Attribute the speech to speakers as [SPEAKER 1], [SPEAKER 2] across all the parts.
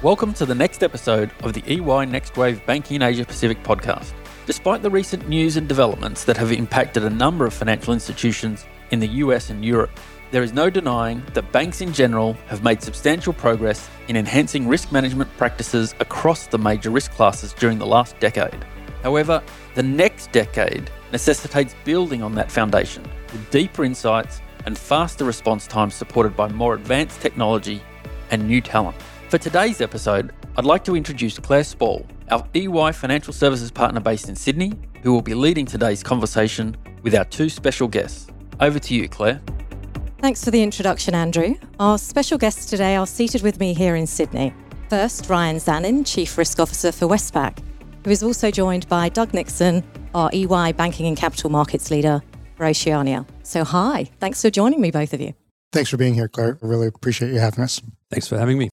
[SPEAKER 1] Welcome to the next episode of the EY Next Wave Banking in Asia Pacific podcast. Despite the recent news and developments that have impacted a number of financial institutions in the US and Europe, there is no denying that banks in general have made substantial progress in enhancing risk management practices across the major risk classes during the last decade. However, the next decade necessitates building on that foundation with deeper insights and faster response times supported by more advanced technology and new talent. For today's episode, I'd like to introduce Clare Sporle, our EY financial services partner based in Sydney, who will be leading today's conversation with our two special guests. Over to you, Clare.
[SPEAKER 2] Thanks for the introduction, Andrew. Our special guests today are seated with me here in Sydney. First, Ryan Zanin, Chief Risk Officer for Westpac, who is also joined by Doug Nixon, our EY Banking and Capital Markets Leader for Oceania. So, hi, thanks for joining me, both of you.
[SPEAKER 3] Thanks for being here, Clare. I really appreciate you having us.
[SPEAKER 4] Thanks for having me.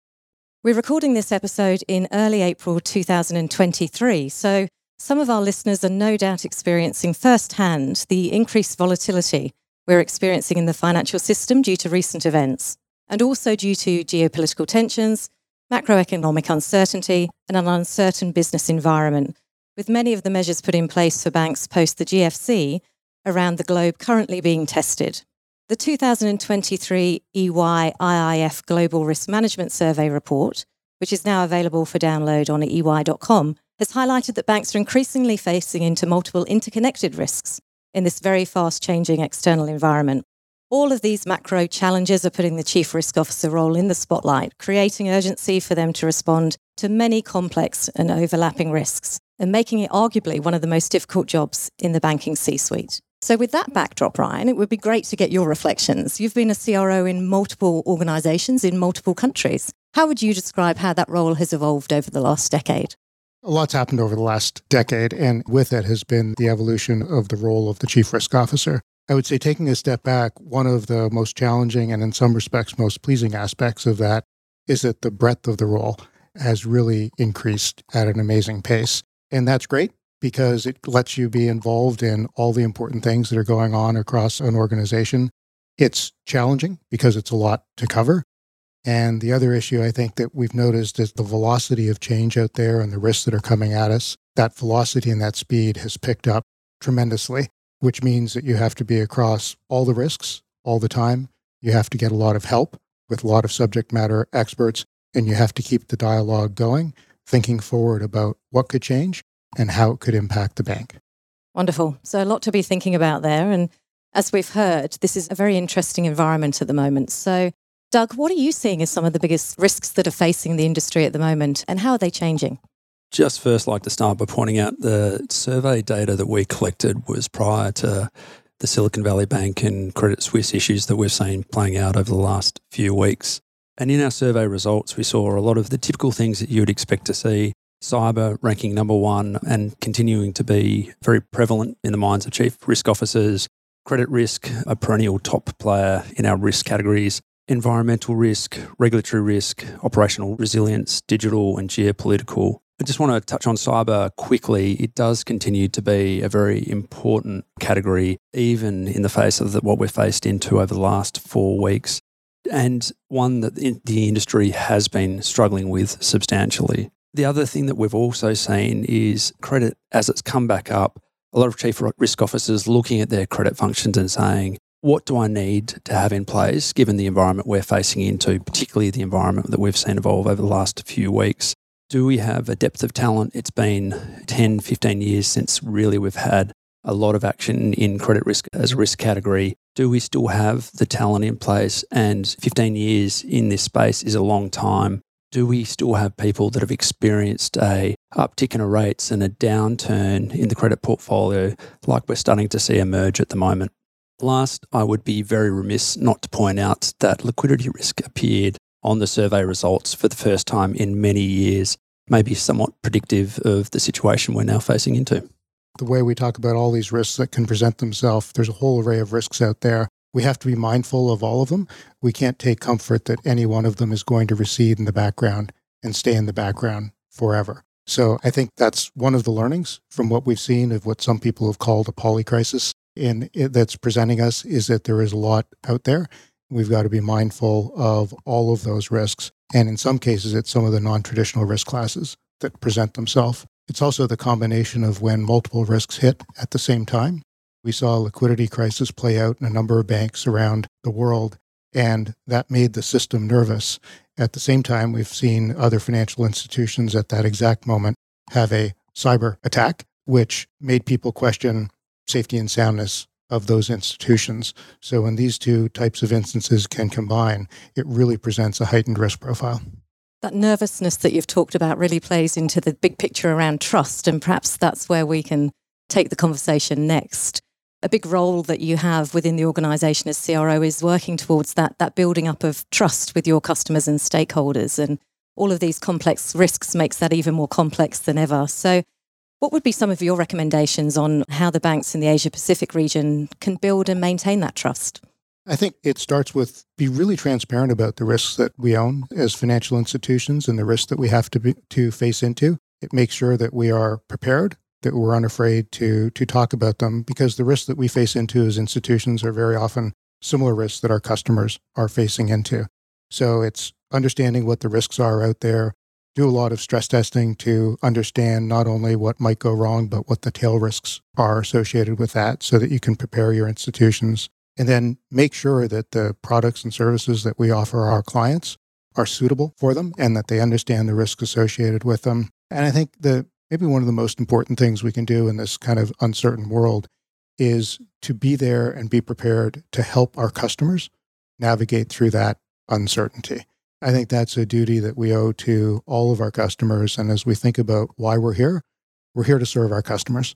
[SPEAKER 2] We're recording this episode in early April 2023, so some of our listeners are no doubt experiencing firsthand the increased volatility we're experiencing in the financial system due to recent events, and also due to geopolitical tensions, macroeconomic uncertainty, and an uncertain business environment, with many of the measures put in place for banks post the GFC around the globe currently being tested. The 2023 EY IIF Global Risk Management Survey report, which is now available for download on ey.com, has highlighted that banks are increasingly facing into multiple interconnected risks in this very fast changing external environment. All of these macro challenges are putting the chief risk officer role in the spotlight, creating urgency for them to respond to many complex and overlapping risks, and making it arguably one of the most difficult jobs in the banking C suite. So, with that backdrop, Ryan, it would be great to get your reflections. You've been a CRO in multiple organizations in multiple countries. How would you describe how that role has evolved over the last decade?
[SPEAKER 3] A lot's happened over the last decade, and with it has been the evolution of the role of the chief risk officer. I would say, taking a step back, one of the most challenging and, in some respects, most pleasing aspects of that is that the breadth of the role has really increased at an amazing pace. And that's great because it lets you be involved in all the important things that are going on across an organization. It's challenging because it's a lot to cover. And the other issue I think that we've noticed is the velocity of change out there and the risks that are coming at us. That velocity and that speed has picked up tremendously, which means that you have to be across all the risks all the time. You have to get a lot of help with a lot of subject matter experts, and you have to keep the dialogue going, thinking forward about what could change and how it could impact the bank.
[SPEAKER 2] Wonderful. So, a lot to be thinking about there. And as we've heard, this is a very interesting environment at the moment. So, Doug, what are you seeing as some of the biggest risks that are facing the industry at the moment, and how are they changing?
[SPEAKER 4] Just first, like to start by pointing out the survey data that we collected was prior to the Silicon Valley Bank and Credit Suisse issues that we've seen playing out over the last few weeks. And in our survey results, we saw a lot of the typical things that you would expect to see cyber ranking number one and continuing to be very prevalent in the minds of chief risk officers. Credit risk, a perennial top player in our risk categories. Environmental risk, regulatory risk, operational resilience, digital and geopolitical. I just want to touch on cyber quickly. It does continue to be a very important category, even in the face of the, what we're faced into over the last four weeks, and one that the industry has been struggling with substantially. The other thing that we've also seen is credit as it's come back up. A lot of chief risk officers looking at their credit functions and saying, what do I need to have in place given the environment we're facing into, particularly the environment that we've seen evolve over the last few weeks? Do we have a depth of talent? It's been 10, 15 years since really we've had a lot of action in credit risk as a risk category. Do we still have the talent in place? And 15 years in this space is a long time do we still have people that have experienced a uptick in rates and a downturn in the credit portfolio like we're starting to see emerge at the moment? Last, I would be very remiss not to point out that liquidity risk appeared on the survey results for the first time in many years, maybe somewhat predictive of the situation we're now facing into.
[SPEAKER 3] The way we talk about all these risks that can present themselves, there's a whole array of risks out there we have to be mindful of all of them. We can't take comfort that any one of them is going to recede in the background and stay in the background forever. So I think that's one of the learnings from what we've seen of what some people have called a polycrisis in that's presenting us is that there is a lot out there. We've got to be mindful of all of those risks And in some cases, it's some of the non traditional risk classes that present themselves. It's also the combination of when multiple risks hit at the same time. We saw a liquidity crisis play out in a number of banks around the world, and that made the system nervous. At the same time, we've seen other financial institutions at that exact moment have a cyber attack, which made people question safety and soundness of those institutions. So when these two types of instances can combine, it really presents a heightened risk profile.
[SPEAKER 2] That nervousness that you've talked about really plays into the big picture around trust, and perhaps that's where we can take the conversation next. A big role that you have within the organisation as CRO is working towards that that building up of trust with your customers and stakeholders, and all of these complex risks makes that even more complex than ever. So, what would be some of your recommendations on how the banks in the Asia Pacific region can build and maintain that trust?
[SPEAKER 3] I think it starts with be really transparent about the risks that we own as financial institutions and the risks that we have to be, to face into. It makes sure that we are prepared, that we're unafraid to to talk about them because the risks that we face into as institutions are very often similar risks that our customers are facing into. So it's understanding what the risks are out there, do a lot of stress testing to understand not only what might go wrong, but what the tail risks are associated with that so that you can prepare your institutions. And then make sure that the products and services that we offer our clients are suitable for them and that they understand the risks associated with them. And I think that maybe one of the most important things we can do in this kind of uncertain world is to be there and be prepared to help our customers navigate through that uncertainty. I think that's a duty that we owe to all of our customers. And as we think about why we're here, we're here to serve our customers.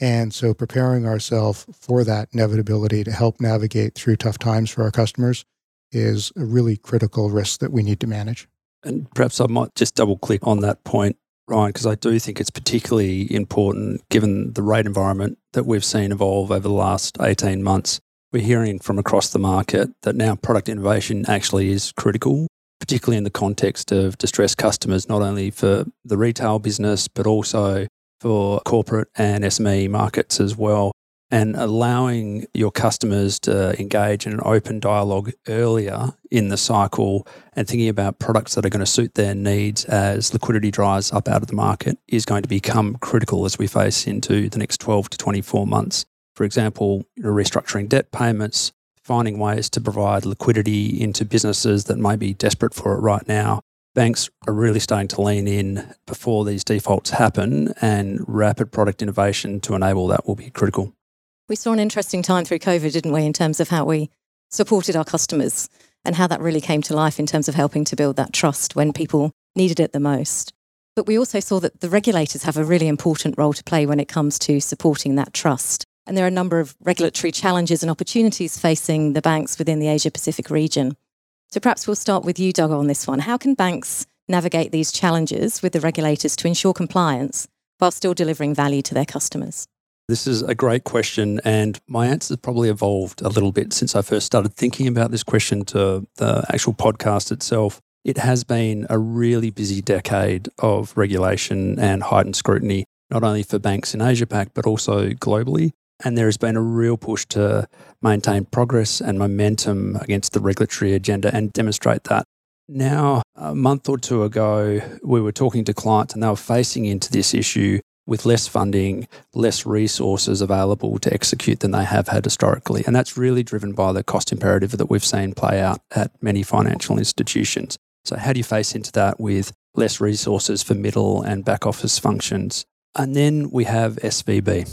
[SPEAKER 3] And so preparing ourselves for that inevitability to help navigate through tough times for our customers is a really critical risk that we need to manage.
[SPEAKER 4] And perhaps I might just double click on that point, Ryan, because I do think it's particularly important given the rate environment that we've seen evolve over the last 18 months. We're hearing from across the market that now product innovation actually is critical particularly in the context of distressed customers, not only for the retail business, but also for corporate and SME markets as well. And allowing your customers to engage in an open dialogue earlier in the cycle and thinking about products that are going to suit their needs as liquidity dries up out of the market is going to become critical as we face into the next 12 to 24 months. For example, restructuring debt payments, finding ways to provide liquidity into businesses that may be desperate for it right now. Banks are really starting to lean in before these defaults happen, and rapid product innovation to enable that will be critical.
[SPEAKER 2] We saw an interesting time through COVID, didn't we, in terms of how we supported our customers and how that really came to life in terms of helping to build that trust when people needed it the most. But we also saw that the regulators have a really important role to play when it comes to supporting that trust. And there are a number of regulatory challenges and opportunities facing the banks within the Asia Pacific region. So perhaps we'll start with you, Doug, on this one. How can banks navigate these challenges with the regulators to ensure compliance while still delivering value to their customers?
[SPEAKER 4] This is a great question, and my answer has probably evolved a little bit since I first started thinking about this question to the actual podcast itself. It has been a really busy decade of regulation and heightened scrutiny, not only for banks in Asia Pac, but also globally. And there has been a real push to maintain progress and momentum against the regulatory agenda and demonstrate that. Now, a month or two ago, we were talking to clients and they were facing into this issue with less funding, less resources available to execute than they have had historically. And that's really driven by the cost imperative that we've seen play out at many financial institutions. So, how do you face into that with less resources for middle and back office functions? And then we have SVB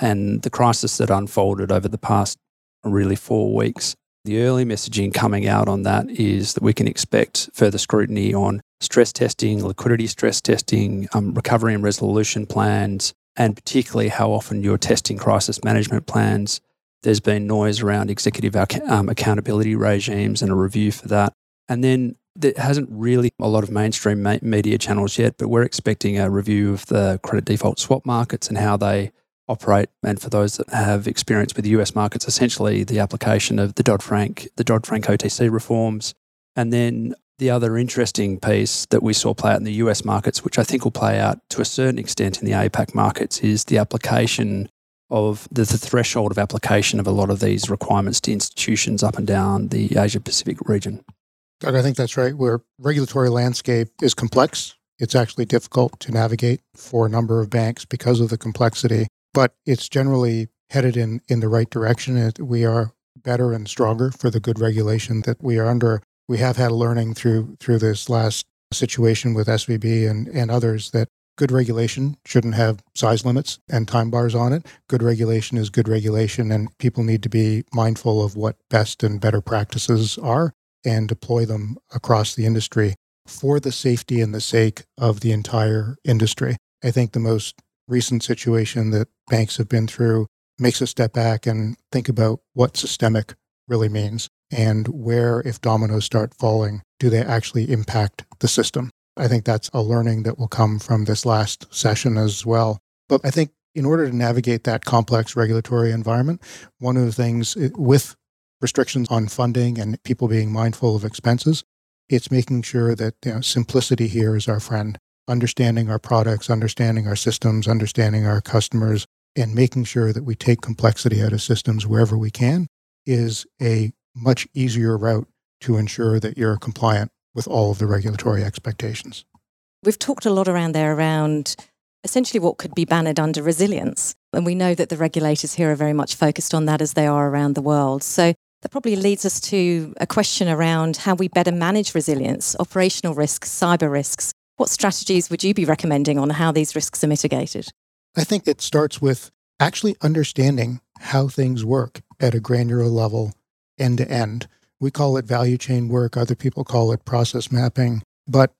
[SPEAKER 4] and the crisis that unfolded over the past really four weeks. The early messaging coming out on that is that we can expect further scrutiny on stress testing, liquidity stress testing, um, recovery and resolution plans, and particularly how often you're testing crisis management plans. There's been noise around executive um, accountability regimes and a review for that. And then there hasn't really a lot of mainstream media channels yet, but we're expecting a review of the credit default swap markets and how they operate. And for those that have experience with US markets, essentially the application of the Dodd Frank, the Dodd Frank OTC reforms. And then the other interesting piece that we saw play out in the US markets, which I think will play out to a certain extent in the APAC markets, is the application of the, the threshold of application of a lot of these requirements to institutions up and down the Asia Pacific region.
[SPEAKER 3] Doug, I think that's right. Where regulatory landscape is complex, it's actually difficult to navigate for a number of banks because of the complexity, but it's generally headed in, in the right direction. We are better and stronger for the good regulation that we are under. We have had learning through through this last situation with SVB and, and others that good regulation shouldn't have size limits and time bars on it. Good regulation is good regulation, and people need to be mindful of what best and better practices are and deploy them across the industry for the safety and the sake of the entire industry. I think the most recent situation that banks have been through makes us step back and think about what systemic really means and where, if dominoes start falling, do they actually impact the system? I think that's a learning that will come from this last session as well. But I think in order to navigate that complex regulatory environment, one of the things eh, with restrictions on funding and people being mindful of expenses, it's making sure that you know, simplicity here is our friend. Understanding our products, understanding our systems, understanding our customers, and making sure that we take complexity out of systems wherever we can is a much easier route to ensure that you're compliant with all of the regulatory expectations.
[SPEAKER 2] We've talked a lot around there around essentially what could be bannered under resilience. And we know that the regulators here are very much focused on that as they are around the world. So that probably leads us to a question around how we better manage resilience, operational risks, cyber risks. What strategies would you be recommending on how these risks are mitigated?
[SPEAKER 3] I think it starts with actually understanding how things work at a granular level, end to end. We call it value chain work, other people call it process mapping. But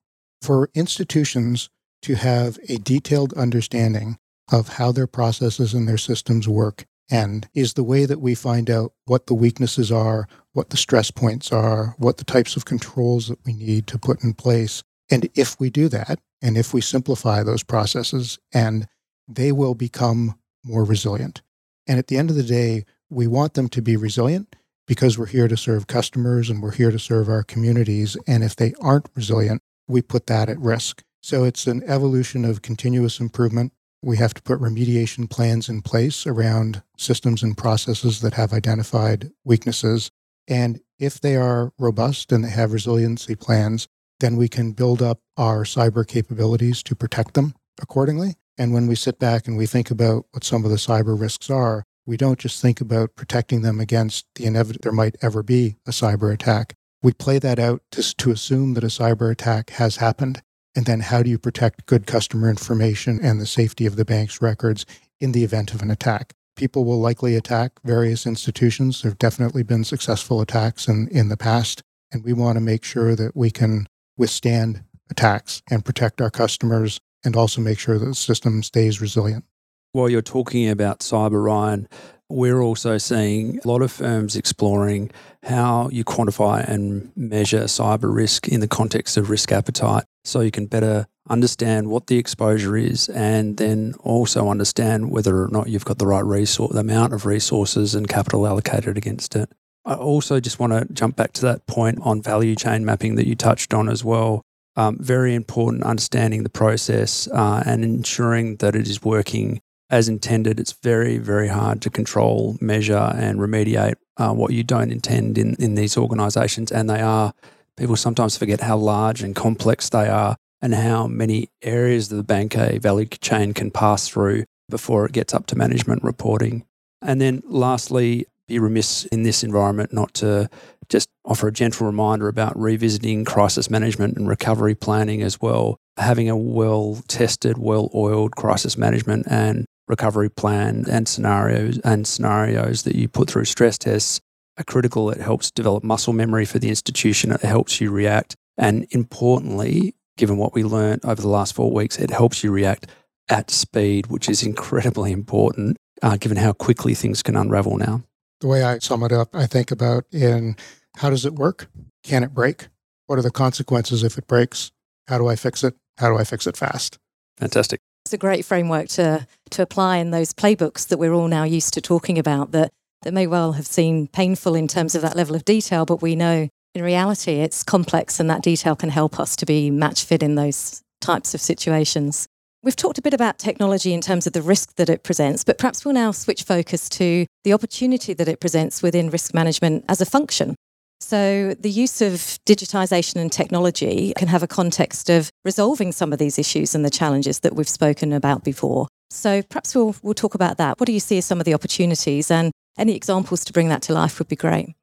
[SPEAKER 3] for institutions to have a detailed understanding of how their processes and their systems work and is the way that we find out what the weaknesses are, what the stress points are, what the types of controls that we need to put in place. And if we do that, and if we simplify those processes, and they will become more resilient. And at the end of the day, we want them to be resilient because we're here to serve customers and we're here to serve our communities. And if they aren't resilient, we put that at risk. So it's an evolution of continuous improvement we have to put remediation plans in place around systems and processes that have identified weaknesses. And if they are robust and they have resiliency plans, then we can build up our cyber capabilities to protect them accordingly. And when we sit back and we think about what some of the cyber risks are, we don't just think about protecting them against the inevitable there might ever be a cyber attack. We play that out to, to assume that a cyber attack has happened and then how do you protect good customer information and the safety of the bank's records in the event of an attack? People will likely attack various institutions. There have definitely been successful attacks in, in the past, and we want to make sure that we can withstand attacks and protect our customers and also make sure that the system stays resilient.
[SPEAKER 4] While you're talking about cyber, Ryan, we're also seeing a lot of firms exploring how you quantify and measure cyber risk in the context of risk appetite so you can better understand what the exposure is and then also understand whether or not you've got the right resource, the amount of resources and capital allocated against it. I also just want to jump back to that point on value chain mapping that you touched on as well. Um, very important understanding the process uh, and ensuring that it is working as intended. It's very, very hard to control, measure, and remediate uh, what you don't intend in, in these organizations. And they are People sometimes forget how large and complex they are and how many areas of the bank a value chain can pass through before it gets up to management reporting. And then lastly, be remiss in this environment not to just offer a gentle reminder about revisiting crisis management and recovery planning as well. Having a well tested, well oiled crisis management and recovery plan and scenarios and scenarios that you put through stress tests are critical. It helps develop muscle memory for the institution. It helps you react. And importantly, given what we learned over the last four weeks, it helps you react at speed, which is incredibly important uh, given how quickly things can unravel now.
[SPEAKER 3] The way I sum it up, I think about in how does it work? Can it break? What are the consequences if it breaks? How do I fix it? How do I fix it fast?
[SPEAKER 4] Fantastic.
[SPEAKER 2] It's a great framework to to apply in those playbooks that we're all now used to talking about that that may well have seemed painful in terms of that level of detail, but we know in reality it's complex and that detail can help us to be match fit in those types of situations. We've talked a bit about technology in terms of the risk that it presents, but perhaps we'll now switch focus to the opportunity that it presents within risk management as a function. So, the use of digitization and technology can have a context of resolving some of these issues and the challenges that we've spoken about before. So, perhaps we'll, we'll talk about that. What do you see as some of the opportunities? And any examples to bring that to life would be great.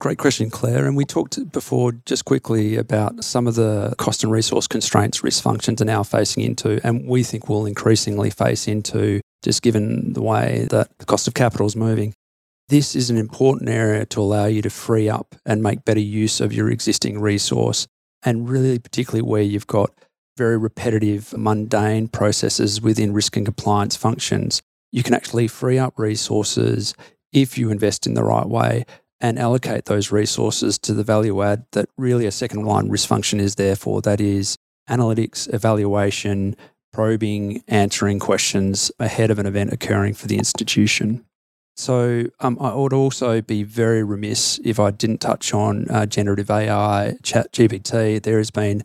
[SPEAKER 4] Great question, Clare. And we talked before just quickly about some of the cost and resource constraints risk functions are now facing into, and we think will increasingly face into, just given the way that the cost of capital is moving. This is an important area to allow you to free up and make better use of your existing resource, and really, particularly where you've got very repetitive, mundane processes within risk and compliance functions. You can actually free up resources if you invest in the right way and allocate those resources to the value add that really a second line risk function is there for. That is analytics, evaluation, probing, answering questions ahead of an event occurring for the institution. So um, I would also be very remiss if I didn't touch on uh, generative AI, Chat GPT. There has been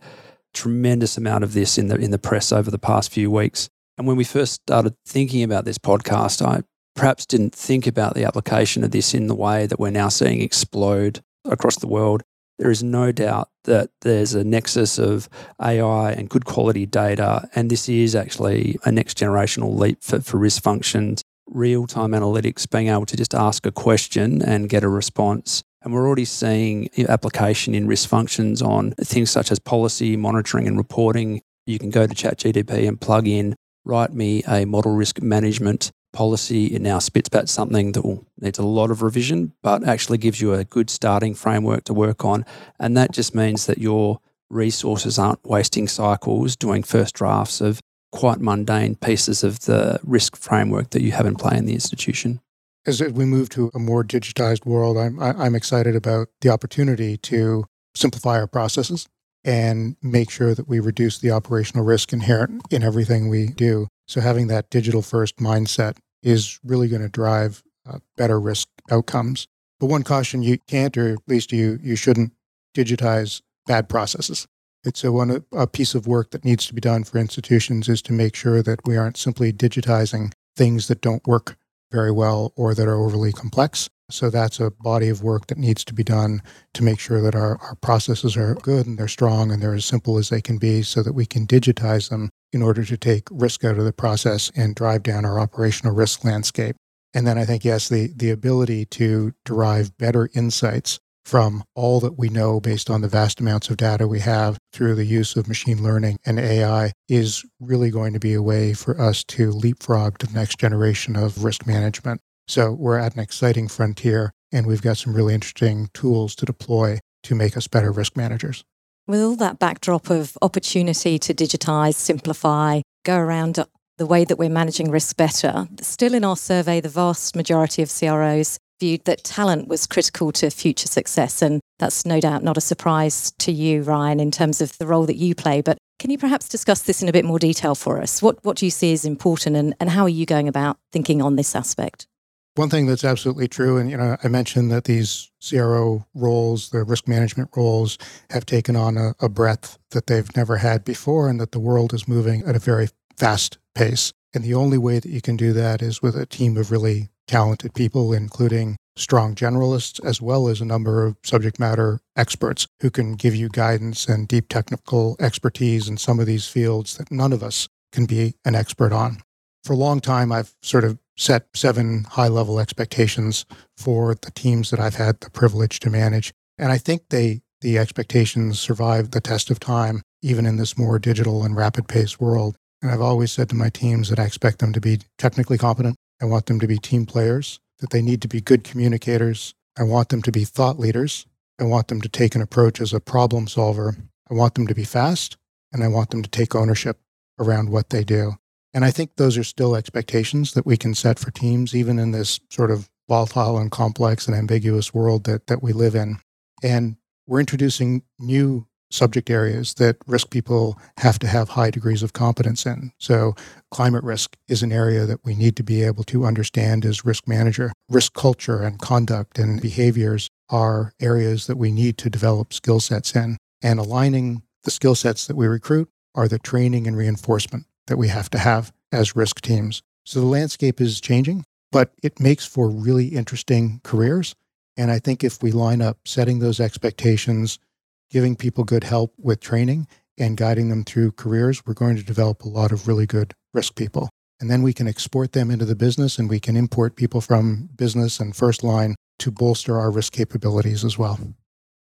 [SPEAKER 4] tremendous amount of this in the in the press over the past few weeks. And when we first started thinking about this podcast, I perhaps didn't think about the application of this in the way that we're now seeing explode across the world. There is no doubt that there's a nexus of AI and good quality data, and this is actually a next generational leap for, for risk functions. Real time analytics, being able to just ask a question and get a response. And we're already seeing application in risk functions on things such as policy, monitoring, and reporting. You can go to ChatGPT and plug in, write me a model risk management policy. It now spits back something that needs a lot of revision, but actually gives you a good starting framework to work on. And that just means that your resources aren't wasting cycles doing first drafts of quite mundane pieces of the risk framework that you have in play in the institution.
[SPEAKER 3] As we move to a more digitized world, I'm, I'm excited about the opportunity to simplify our processes and make sure that we reduce the operational risk inherent in everything we do. So having that digital first mindset is really going to drive uh, better risk outcomes. But one caution you can't, or at least you, you shouldn't digitize bad processes. It's a, one, a piece of work that needs to be done for institutions is to make sure that we aren't simply digitizing things that don't work very well or that are overly complex. So that's a body of work that needs to be done to make sure that our, our processes are good and they're strong and they're as simple as they can be so that we can digitize them in order to take risk out of the process and drive down our operational risk landscape. And then I think, yes, the, the ability to derive better insights from all that we know based on the vast amounts of data we have through the use of machine learning and AI is really going to be a way for us to leapfrog to the next generation of risk management. So we're at an exciting frontier and we've got some really interesting tools to deploy to make us better risk managers.
[SPEAKER 2] With all that backdrop of opportunity to digitize, simplify, go around the way that we're managing risk better, still in our survey, the vast majority of CROs viewed that talent was critical to future success. And that's no doubt not a surprise to you, Ryan, in terms of the role that you play. But can you perhaps discuss this in a bit more detail for us? What, what do you see as important and, and how are you going about thinking on this aspect?
[SPEAKER 3] One thing that's absolutely true, and you know, I mentioned that these CRO roles, the risk management roles, have taken on a, a breadth that they've never had before, and that the world is moving at a very fast pace. And the only way that you can do that is with a team of really talented people, including strong generalists, as well as a number of subject matter experts who can give you guidance and deep technical expertise in some of these fields that none of us can be an expert on. For a long time, I've sort of set seven high level expectations for the teams that I've had the privilege to manage. And I think they, the expectations survive the test of time, even in this more digital and rapid paced world. And I've always said to my teams that I expect them to be technically competent. I want them to be team players, that they need to be good communicators. I want them to be thought leaders. I want them to take an approach as a problem solver. I want them to be fast, and I want them to take ownership around what they do. And I think those are still expectations that we can set for teams, even in this sort of volatile and complex and ambiguous world that, that we live in. And we're introducing new subject areas that risk people have to have high degrees of competence in. So, climate risk is an area that we need to be able to understand as risk manager. Risk culture and conduct and behaviors are areas that we need to develop skill sets in. And aligning the skill sets that we recruit are the training and reinforcement that we have to have as risk teams. So the landscape is changing, but it makes for really interesting careers. And I think if we line up setting those expectations, giving people good help with training, and guiding them through careers, we're going to develop a lot of really good risk people. And then we can export them into the business and we can import people from business and first line to bolster our risk capabilities as well.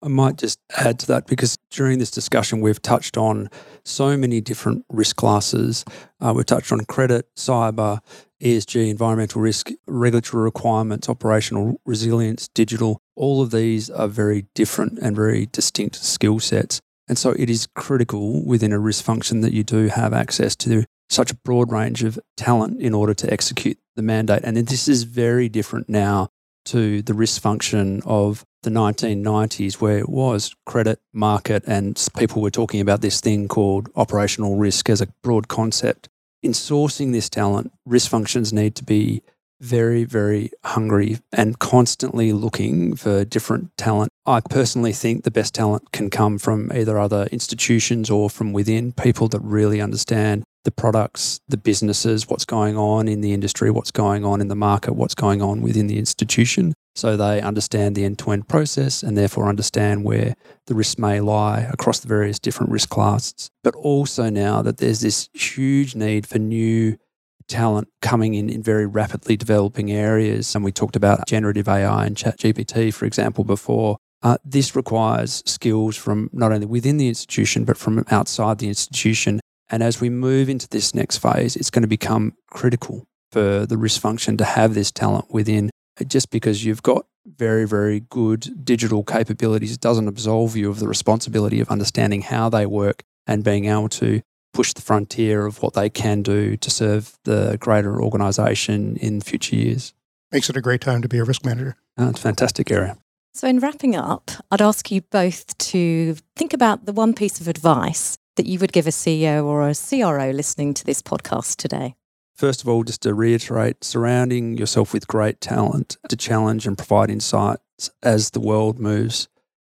[SPEAKER 4] I might just add to that because during this discussion, we've touched on so many different risk classes. Uh, we've touched on credit, cyber, ESG, environmental risk, regulatory requirements, operational resilience, digital. All of these are very different and very distinct skill sets. And so it is critical within a risk function that you do have access to such a broad range of talent in order to execute the mandate. And this is very different now to the risk function of the 1990s, where it was credit, market, and people were talking about this thing called operational risk as a broad concept. In sourcing this talent, risk functions need to be very, very hungry and constantly looking for different talent. I personally think the best talent can come from either other institutions or from within people that really understand the products, the businesses, what's going on in the industry, what's going on in the market, what's going on within the institution. So they understand the end to end process and therefore understand where the risks may lie across the various different risk classes. But also now that there's this huge need for new talent coming in in very rapidly developing areas. And we talked about generative AI and ChatGPT, for example, before. Uh, this requires skills from not only within the institution, but from outside the institution and as we move into this next phase, it's going to become critical for the risk function to have this talent within. Just because you've got very, very good digital capabilities doesn't absolve you of the responsibility of understanding how they work and being able to push the frontier of what they can do to serve the greater organization in future years.
[SPEAKER 3] Makes it a great time to be a risk manager.
[SPEAKER 4] Uh, it's a fantastic area.
[SPEAKER 2] So, in wrapping up, I'd ask you both to think about the one piece of advice that you would give a CEO or a CRO listening to this podcast today?
[SPEAKER 4] First of all, just to reiterate, surrounding yourself with great talent to challenge and provide insights as the world moves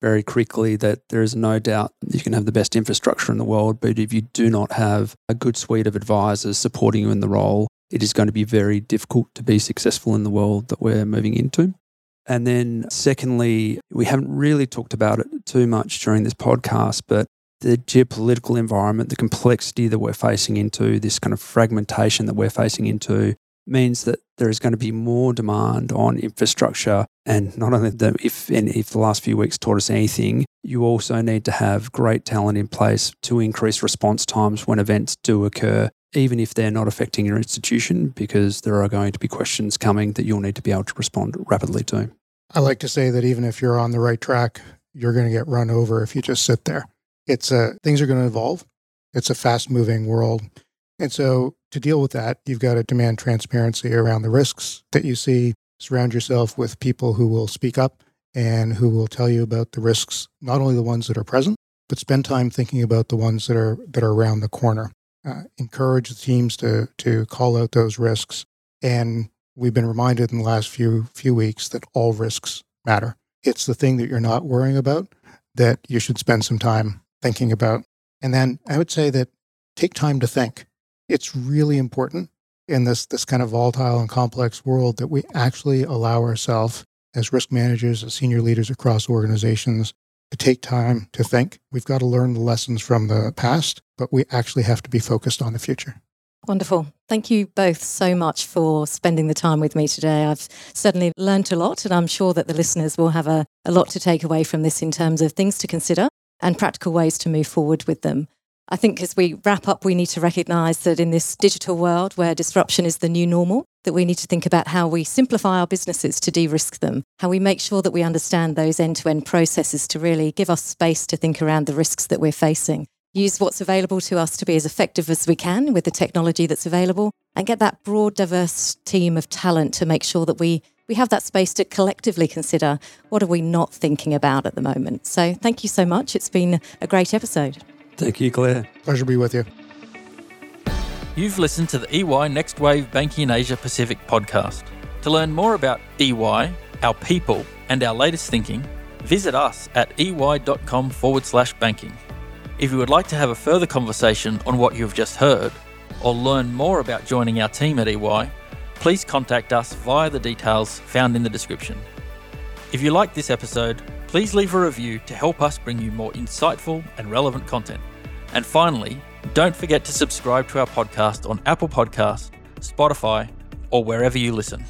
[SPEAKER 4] very quickly that there is no doubt you can have the best infrastructure in the world, but if you do not have a good suite of advisors supporting you in the role, it is going to be very difficult to be successful in the world that we're moving into. And then, secondly, we haven't really talked about it too much during this podcast, but the geopolitical environment, the complexity that we're facing into, this kind of fragmentation that we're facing into, means that there is going to be more demand on infrastructure. And not only that, if, and if the last few weeks taught us anything, you also need to have great talent in place to increase response times when events do occur, even if they're not affecting your institution, because there are going to be questions coming that you'll need to be able to respond rapidly to.
[SPEAKER 3] I like to say that even if you're on the right track, you're going to get run over if you just sit there it's a things are going to evolve. It's a fast moving world. And so to deal with that, you've got to demand transparency around the risks that you see. Surround yourself with people who will speak up and who will tell you about the risks, not only the ones that are present, but spend time thinking about the ones that are that are around the corner. Uh, encourage the teams to to call out those risks. And we've been reminded in the last few few weeks that all risks matter. It's the thing that you're not worrying about that you should spend some time thinking about. And then I would say that take time to think. It's really important in this, this kind of volatile and complex world that we actually allow ourselves as risk managers, as senior leaders across organizations, to take time to think. We've got to learn the lessons from the past, but we actually have to be focused on the future.
[SPEAKER 2] Wonderful. Thank you both so much for spending the time with me today. I've certainly learned a lot, and I'm sure that the listeners will have a, a lot to take away from this in terms of things to consider and practical ways to move forward with them. I think as we wrap up, we need to recognize that in this digital world where disruption is the new normal, that we need to think about how we simplify our businesses to de risk them, how we make sure that we understand those end to end processes to really give us space to think around the risks that we're facing. Use what's available to us to be as effective as we can with the technology that's available and get that broad, diverse team of talent to make sure that we we have that space to collectively consider what are we not thinking about at the moment. So thank you so much. It's been a great episode.
[SPEAKER 4] Thank you, Clare.
[SPEAKER 3] Pleasure to be with you.
[SPEAKER 1] You've listened to the EY Next Wave Banking in Asia Pacific podcast. To learn more about EY, our people, and our latest thinking, visit us at ey.com forward slash banking. If you would like to have a further conversation on what you've just heard, or learn more about joining our team at EY, please contact us via the details found in the description. If you like this episode, please leave a review to help us bring you more insightful and relevant content. And finally, don't forget to subscribe to our podcast on Apple Podcasts, Spotify, or wherever you listen.